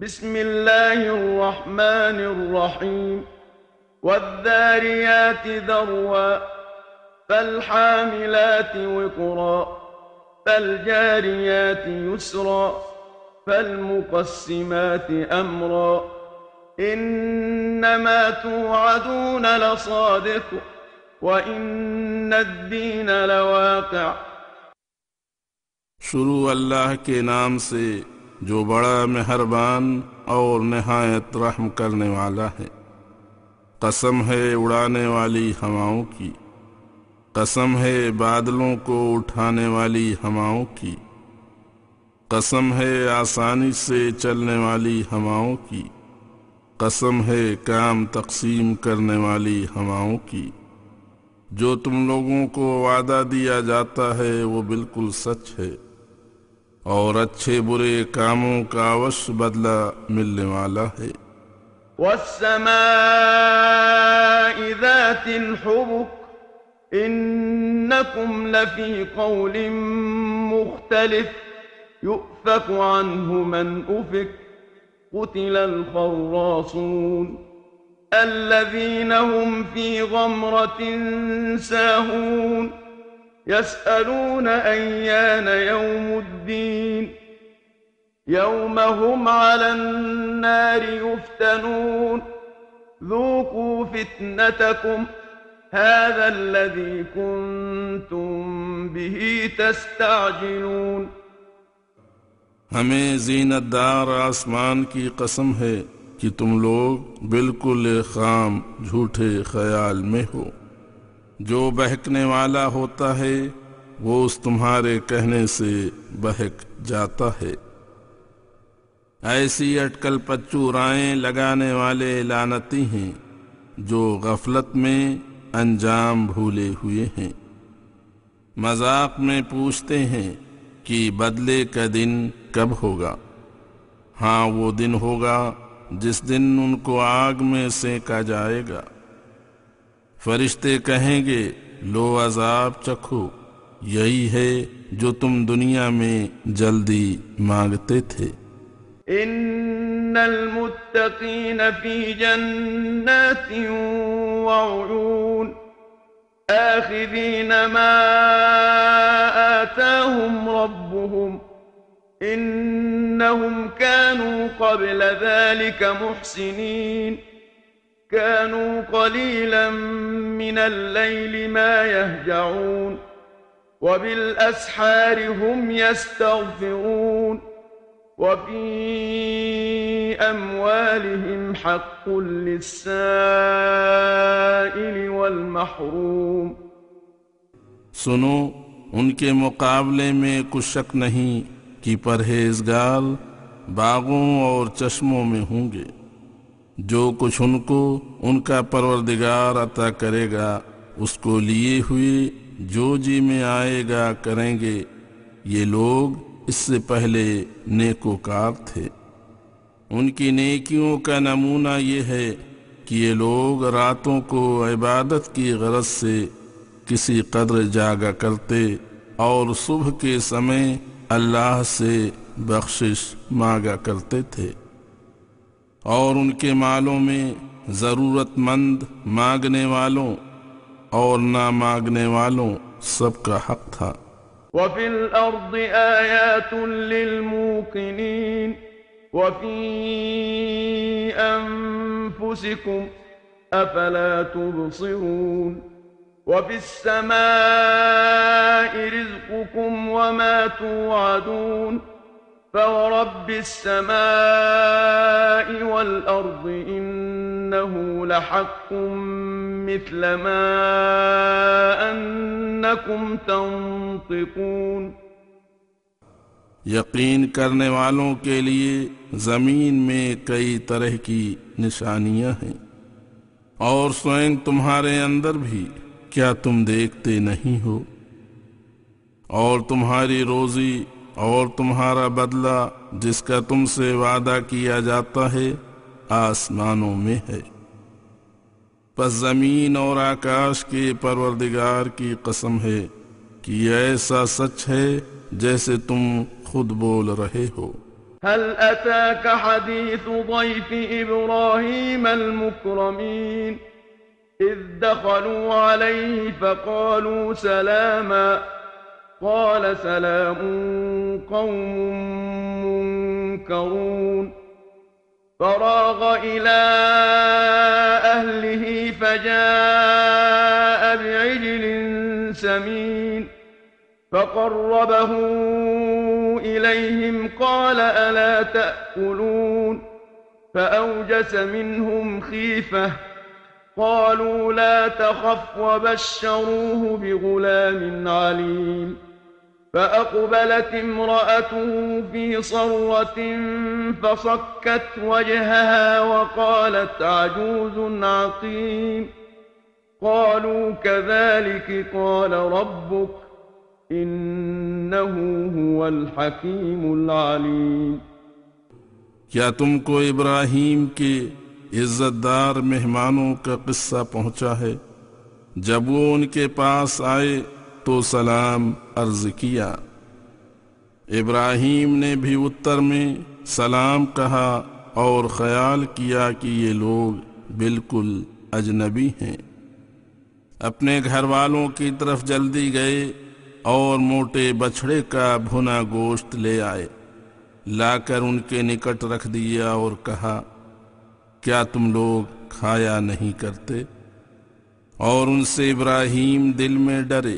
بسم الله الرحمن الرحيم. والذاريات ذروا فالحاملات وقرا فالجاريات يسرا فالمقسمات أمرا. إنما توعدون لصادق وإن الدين لواقع. شروع اللہ کے نام سے جو بڑا مہربان اور نہایت رحم کرنے والا ہے۔ قسم ہے اڑانے والی ہواؤں کی۔ قسم ہے بادلوں کو اٹھانے والی ہواؤں کی۔ قسم ہے آسانی سے چلنے والی ہواؤں کی۔ قسم ہے کام تقسیم کرنے والی ہواؤں کی۔ جو تم لوگوں کو وعدہ دیا جاتا ہے وہ بالکل سچ ہے۔ اور اچھے برے کاموں کا اوش بدلہ ملنے والا ہے والسماء ذات الحبك إنكم لفي قول مختلف يؤفك عنه من أفك قتل الخراصون الذين هم في غمرة ساهون يسألون أيان يوم الدين. يوم هم على النار يفتنون. ذوقوا فتنتكم. هذا الذي كنتم به تستعجلون. ہمیں زینت دار آسمان کی قسم ہے کہ تم لوگ بالکل خام جھوٹے خیال میں ہو۔ جو بہکنے والا ہوتا ہے، وہ اس تمہارے کہنے سے بہک جاتا ہے۔ ایسی اٹکل پچو رائیں لگانے والے لانتی ہیں جو غفلت میں انجام بھولے ہوئے ہیں۔ مذاق میں پوچھتے ہیں کہ بدلے کا دن کب ہوگا۔ ہاں وہ دن ہوگا جس دن ان کو آگ میں سینکا جائے گا۔ فرشتے کہیں گے، لو عذاب چکھو۔ یہی ہے جو تم دنیا میں جلدی مانگتے تھے۔ إن المتقين في جنات وعيون آخذين ما آتاهم ربهم إنهم كانوا قبل ذلك محسنين كانوا قليلا من الليل ما يهجعون وبالأسحار هم يستغفرون وفي أموالهم حق للسائل والمحروم. سنو ان کے مقابلے میں کچھ شک نہیں کہ پرہیزگار باغوں اور چشموں میں ہوں گے۔ جو کچھ ان کو ان کا پروردگار عطا کرے گا، اس کو لیے ہوئے جو جی میں آئے گا کریں گے۔ یہ لوگ اس سے پہلے نیکوکار تھے۔ ان کی نیکیوں کا نمونہ یہ ہے کہ یہ لوگ راتوں کو عبادت کی غرض سے کسی قدر جاگا کرتے اور صبح کے سمے اللہ سے بخشش مانگا کرتے تھے۔ اور ان کے مالوں میں ضرورت مند مانگنے والوں اور نہ مانگنے والوں سب کا حق تھا وفي الأرض ايات للموقنين وفي انفسكم افلا تبصرون وفي السماء رزقكم وما توعدون فورب السماء والأرض إنه لحق مثل ما أنكم تنطقون یقین کرنے والوں کے لیے زمین میں کئی طرح کی نشانیاں ہیں۔ اور سوئن تمہارے اندر بھی کیا تم دیکھتے نہیں ہو؟ اور تمہاری روزی اور تمہارا بدلہ جس کا تم سے وعدہ کیا جاتا ہے آسمانوں میں ہے۔ پس زمین اور آکاش کے پروردگار کی قسم ہے کہ یہ ایسا سچ ہے جیسے تم خود بول رہے ہو۔ هل أتاك حديث ضيف إبراهيم المكرمين؟ إذ دخلوا عليه فقالوا سلاما۔ قال سلام قوم منكرون. فراغ إلى أهله فجاء بعجل سمين. فقربه إليهم قال ألا تأكلون. فأوجس منهم خيفة. قالوا لا تخف وبشروه بغلام عليم. فأقبلت امرأته في صرة فصكت وجهها وقالت عجوز عقيم. قالوا كذلك قال ربك إنه هو الحكيم العليم. کیا تم کو ابراہیم کے عزت دار مہمانوں کا قصہ پہنچا ہے۔ جب وہ ان کے پاس آئے تو سلام عرض کیا۔ ابراہیم نے بھی اتر میں سلام کہا اور خیال کیا کہ یہ لوگ بالکل اجنبی ہیں۔ اپنے گھر والوں کی طرف جلدی گئے اور موٹے بچھڑے کا بھنا گوشت لے آئے۔ لا کر ان کے نکٹ رکھ دیا اور کہا کیا تم لوگ کھایا نہیں کرتے؟ اور ان سے ابراہیم دل میں ڈرے۔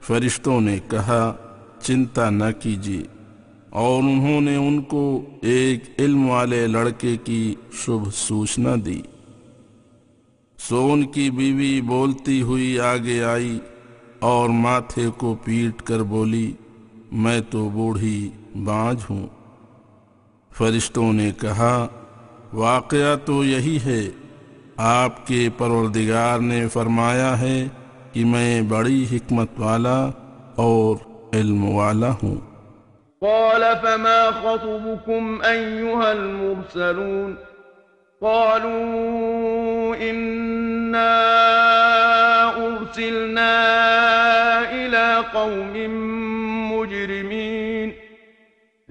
فرشتوں نے کہا، چنتا نہ کیجیے۔ اور انہوں نے ان کو ایک علم والے لڑکے کی شبھ سوچنا دی۔ سون کی بیوی بولتی ہوئی آگے آئی اور ماتھے کو پیٹ کر بولی، میں تو بوڑھی بانج ہوں۔ فرشتوں نے کہا واقعہ تو یہی ہے، آپ کے پروردگار نے فرمایا ہے کہ میں بڑی حکمت والا اور علم والا ہوں۔ قال، فما خطبكم أيها المرسلون؟ قالوا إنا أرسلنا إلى قوم مجرمين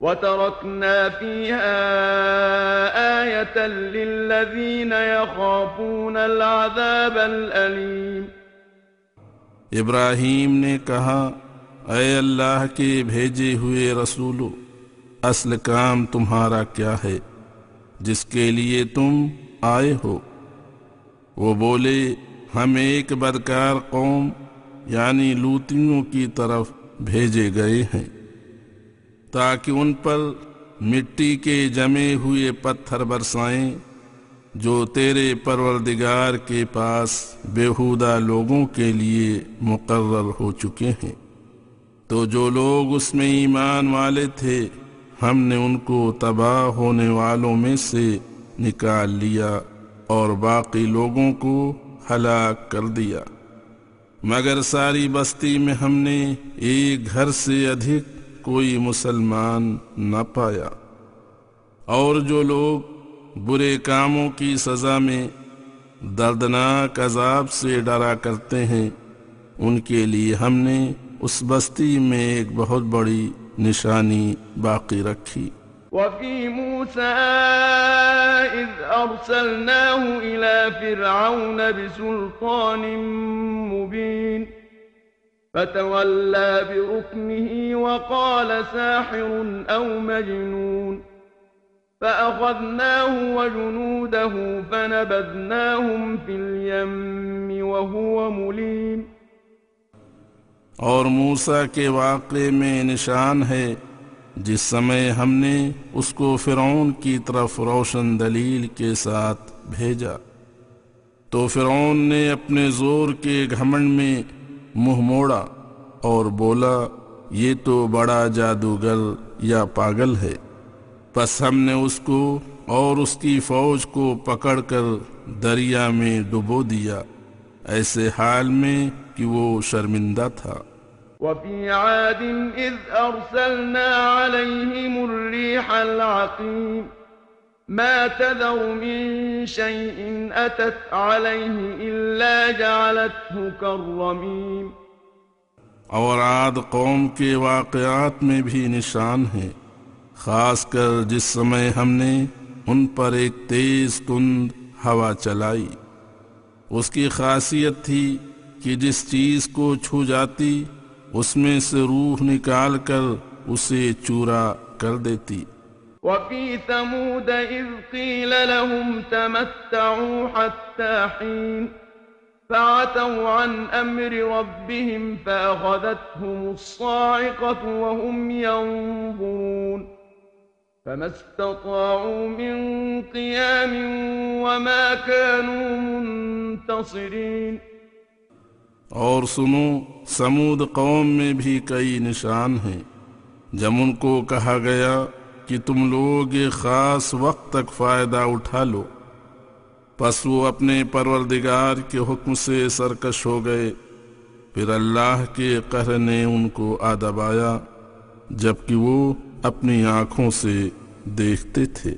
وتركنا فيها آية للذين يخافون العذاب الأليم ابراہیم نے کہا، اے اللہ کے بھیجے ہوئے رسولو، اصل کام تمہارا کیا ہے؟ جس کے لیے تم آئے ہو۔ وہ بولے، ہم ایک بدکار قوم یعنی لوتیوں کی طرف بھیجے گئے ہیں۔ تاکہ ان پر مٹی کے جمے ہوئے پتھر برسائیں جو تیرے پروردگار کے پاس بےحودہ لوگوں کے لیے مقرر ہو چکے ہیں۔ تو جو لوگ اس میں ایمان والے تھے، ہم نے ان کو تباہ ہونے والوں میں سے نکال لیا اور باقی لوگوں کو ہلاک کر دیا۔ مگر ساری بستی میں ہم نے ایک گھر سے ادھک کوئی مسلمان نہ پایا۔ اور جو لوگ برے کاموں کی سزا میں دردناک عذاب سے ڈرا کرتے ہیں، ان کے لیے ہم نے اس بستی میں ایک بہت بڑی نشانی باقی رکھی۔ وفي موسى إذ أرسلناه إلى فرعون بسلطان مبين فتولى بركنه وقال ساحر أو مجنون فأخذناه وجنوده فنبذناهم في اليم وهو مليم اور موسا کے واقعے میں نشان ہے، جس سمے ہم نے اس کو فرعون کی طرف روشن دلیل کے ساتھ بھیجا۔ تو فرعون نے اپنے زور کے گھمنڈ میں منہ موڑا اور بولا، یہ تو بڑا جادوگر یا پاگل ہے۔ پس ہم نے اس کو اور اس کی فوج کو پکڑ کر دریا میں ڈبو دیا، ایسے حال میں کہ وہ شرمندہ تھا۔ وفي عاد إذ أرسلنا عليهم الريح العقيم ما تذر من شيء أتت عليه إلا جعلته كالرميم اور عاد قوم کے واقعات میں بھی نشان ہے، خاص کر جس سمے ہم نے ان پر ایک تیز کند ہوا چلائی۔ اس کی خاصیت تھی کہ جس چیز کو چھو جاتی، اس میں سے روح نکال کر اسے چورا کر دیتی۔ وفي ثمود إذ قيل لهم تمتعوا حتى حين فعتوا عن أمر ربهم فأخذتهم الصاعقة وهم ينظرون فما استطاعوا من قيام وما كانوا منتصرين. اور سنو سمود قوم میں بھی کئی نشان ہیں جب ان کو کہا گیا کہ تم لوگ خاص وقت تک فائدہ اٹھا لو۔ پس وہ اپنے پروردگار کے حکم سے سرکش ہو گئے۔ پھر اللہ کے قہر نے ان کو آدبایا جبکہ وہ اپنی آنکھوں سے دیکھتے تھے۔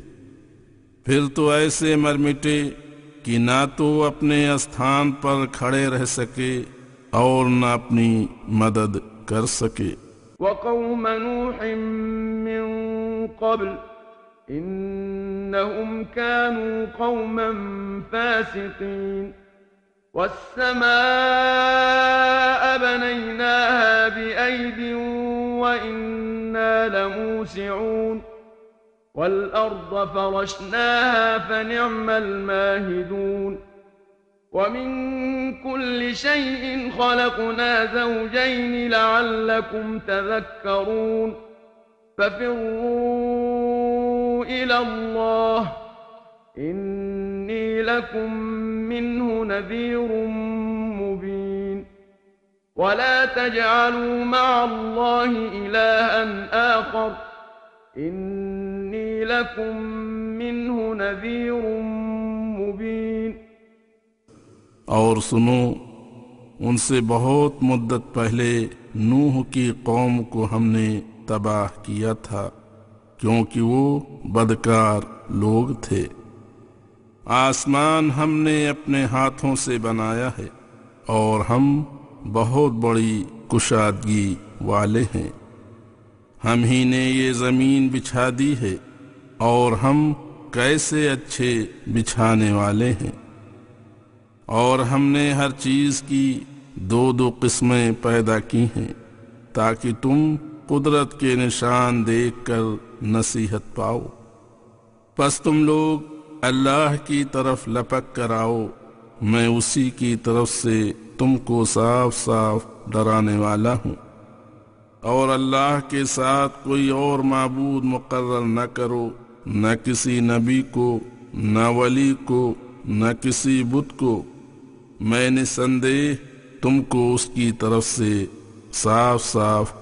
پھر تو ایسے مر مٹے کہ نہ تو اپنے استھان پر کھڑے رہ سکے اور نہ اپنی مدد کر سکے۔ وقوم نوح من قبل إنهم كانوا قوما فاسقين والسماء بنيناها بأيد وإنا لموسعون والأرض فرشناها فنعم الماهدون ومن كل شيء خلقنا زوجين لعلكم تذكرون ففروا إلى الله. إني لكم منه نذير مبين. ولا تجعلوا مع الله إلها آخر. إني لكم منه نذير مبين. اور سنو ان سے بہت مدت پہلے نوح کی قوم کو ہم نے تباہ کیا تھا، کیونکہ وہ بدکار لوگ تھے۔ آسمان ہم نے اپنے ہاتھوں سے بنایا ہے اور ہم بہت بڑی کشادگی والے ہیں۔ ہم ہی نے یہ زمین بچھا دی ہے اور ہم کیسے اچھے بچھانے والے ہیں۔ اور ہم نے ہر چیز کی دو دو قسمیں پیدا کی ہیں تاکہ تم قدرت کے نشان دیکھ کر نصیحت پاؤ۔ پس تم لوگ اللہ کی طرف لپک کر آؤ۔ میں اسی کی طرف سے تم کو صاف صاف ڈرانے والا ہوں۔ اور اللہ کے ساتھ کوئی اور معبود مقرر نہ کرو۔ نہ کسی نبی کو، نہ ولی کو، نہ کسی بت کو۔ میں نے سندے تم کو اس کی طرف سے صاف صاف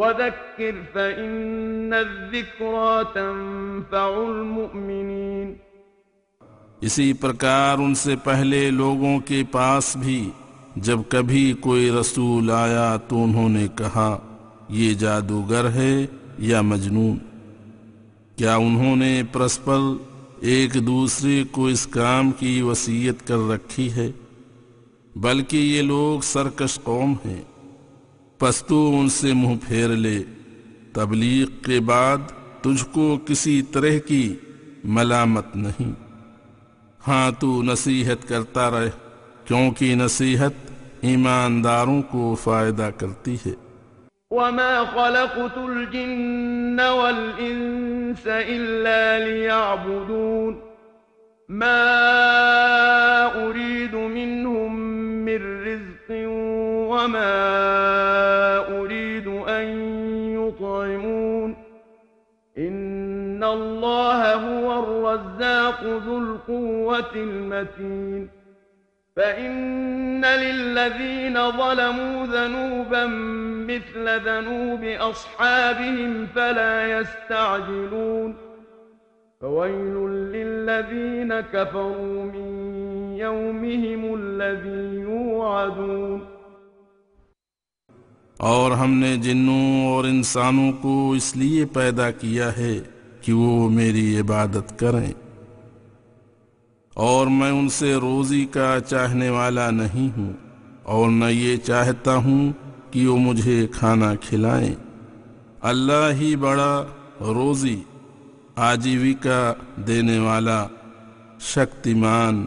وذكر فإن الذكرى تنفع المؤمنين اسی پرکار ان سے پہلے لوگوں کے پاس بھی جب کبھی کوئی رسول آیا تو انہوں نے کہا، یہ جادوگر ہے یا مجنون؟ کیا انہوں نے پرسپر ایک دوسرے کو اس کام کی وصیت کر رکھی ہے؟ بلکہ یہ لوگ سرکش قوم ہیں۔ پستو ان سے منہ پھیر لے۔ تبلیغ کے بعد تجھ کو کسی طرح کی ملامت نہیں۔ ہاں تو نصیحت کرتا رہ، کیونکہ نصیحت ایمانداروں کو فائدہ کرتی ہے۔ وما خلقت الجن والإنس إلا ليعبدون۔ ما أريد منهم من رزق وما الرزاق ذو القوة المتين. فإن للذين ظلموا ذنوبا مثل ذنوب أصحابهم فلا يستعجلون. فويل للذين كفروا من يومهم الذي يوعدون. اور ہم نے جنوں اور انسانوں کو اس لیے پیدا کیا ہے کہ وہ میری عبادت کریں اور میں ان سے روزی کا چاہنے والا نہیں ہوں اور نہ یہ چاہتا ہوں کہ وہ مجھے کھانا کھلائیں۔ اللہ ہی بڑا روزی آجیویکا دینے والا، شکتیمان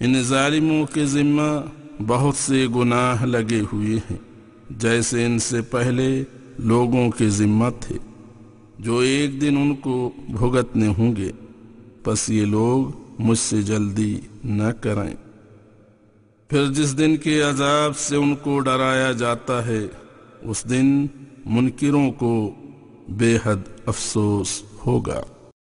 ان ظالموں کے ذمہ بہت سے گناہ لگے ہوئے ہیں۔ جیسے ان سے پہلے لوگوں کے ذمہ تھے۔ جو ایک دن ان کو بھگتنے ہوں گے، پس یہ لوگ مجھ سے جلدی نہ کریں پھر جس دن کے عذاب سے ان کو ڈرایا جاتا ہے، اس دن منکروں کو بے حد افسوس ہوگا۔